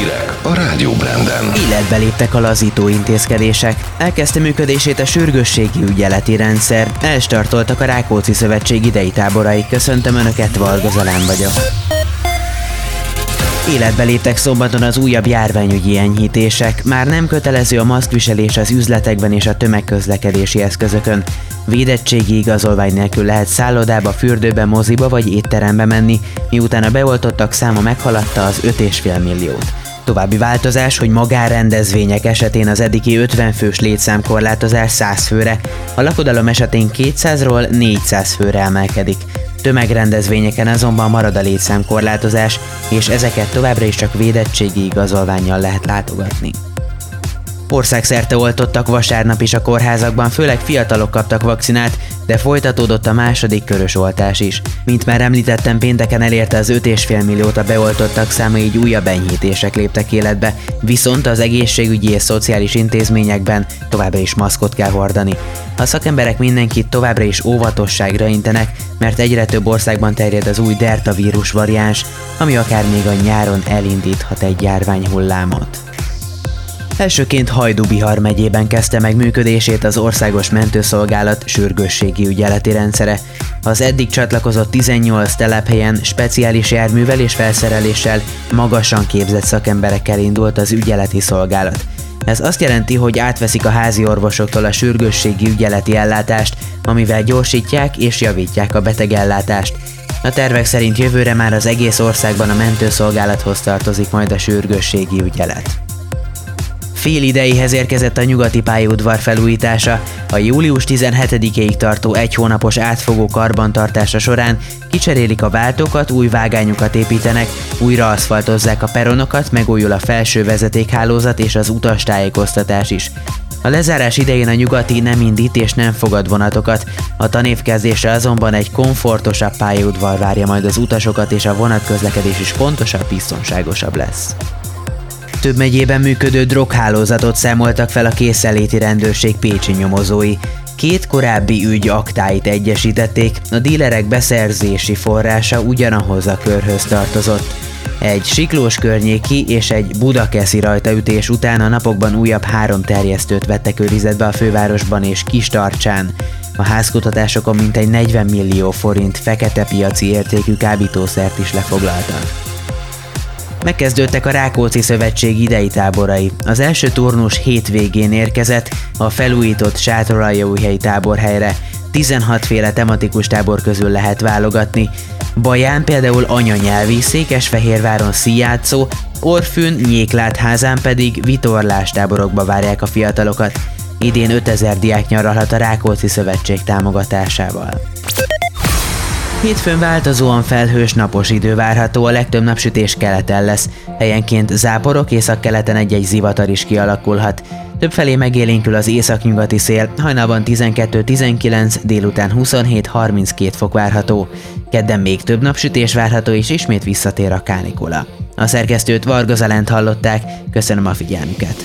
Hírek a Rádió Branden. Életbe léptek a lazító intézkedések. Elkezdte működését a sürgősségi ügyeleti rendszer. Elstartoltak a Rákóczi Szövetség idei táborai. Köszöntöm Önöket, Varga Zalán vagyok. Életbe léptek szombaton az újabb járványügyi enyhítések. Már nem kötelező a maszkviselés az üzletekben és a tömegközlekedési eszközökön. Védettségi igazolvány nélkül lehet szállodába, fürdőbe, moziba vagy étterembe menni, miután a beoltottak száma meghaladta az 5,5 milliót. További változás, hogy magárendezvények esetén az eddigi 50 fős létszámkorlátozás 100 főre, a lakodalom esetén 200-ról 400 főre emelkedik. Tömegrendezvényeken azonban marad a létszámkorlátozás, és ezeket továbbra is csak védettségi igazolványjal lehet látogatni. Országszerte oltottak vasárnap is a kórházakban, főleg fiatalok kaptak vakcinát, de folytatódott a második körös oltás is. Mint már említettem, pénteken elérte az 5,5 milliót a beoltottak száma, így újabb enyhítések léptek életbe, viszont az egészségügyi és szociális intézményekben továbbra is maszkot kell hordani. A szakemberek mindenkit továbbra is óvatosságra intenek, mert egyre több országban terjed az új Delta vírus variáns, ami akár még a nyáron elindíthat egy járványhullámot. Elsőként Hajdú-Bihar megyében kezdte meg működését az Országos Mentőszolgálat sürgősségi ügyeleti rendszere. Az eddig csatlakozott 18 telephelyen speciális járművel és felszereléssel magasan képzett szakemberekkel indult az ügyeleti szolgálat. Ez azt jelenti, hogy átveszik a házi orvosoktól a sürgősségi ügyeleti ellátást, amivel gyorsítják és javítják a betegellátást. A tervek szerint jövőre már az egész országban a mentőszolgálathoz tartozik majd a sürgősségi ügyelet. Fél idejéhez érkezett a nyugati pályaudvar felújítása. A július 17-ig tartó egy hónapos átfogó karbantartása során kicserélik a váltókat, új vágányokat építenek, újra aszfaltozzák a peronokat, megújul a felső vezetékhálózat és az utastájékoztatás is. A lezárás idején a nyugati nem indít és nem fogad vonatokat, a tanévkezdésre azonban egy komfortosabb pályaudvar várja majd az utasokat és a vonatközlekedés is pontosabb, biztonságosabb lesz. Több megyében működő droghálózatot számoltak fel a készeléti rendőrség pécsi nyomozói. Két korábbi ügy aktáit egyesítették, a dílerek beszerzési forrása ugyanahoz a körhöz tartozott. Egy siklós környéki és egy budakeszi rajtaütés után a napokban újabb három terjesztőt vettek őrizetbe a fővárosban és Kistarcsán. A házkutatásokon mintegy 40 millió forint fekete piaci értékű kábítószert is lefoglaltak. Megkezdődtek a Rákóczi Szövetség idei táborai. Az első turnus hétvégén érkezett a felújított Sátoraljaújhelyi táborhelyre. 16 féle tematikus tábor közül lehet válogatni. Baján például anyanyelvi, Székesfehérváron szíjátszó, Orfűn, Nyéklátházán pedig vitorlás táborokba várják a fiatalokat. Idén 5000 diák nyaralhat a Rákóczi Szövetség támogatásával. Hétfőn változóan felhős napos idő várható, a legtöbb napsütés keleten lesz. Helyenként záporok, északkeleten egy-egy zivatar is kialakulhat. Többfelé megélénkül az északnyugati szél, hajnalban 12-19, délután 27-32 fok várható. Kedden még több napsütés várható, és ismét visszatér a kánikula. A szerkesztőt Varga Zalent hallották, köszönöm a figyelmüket.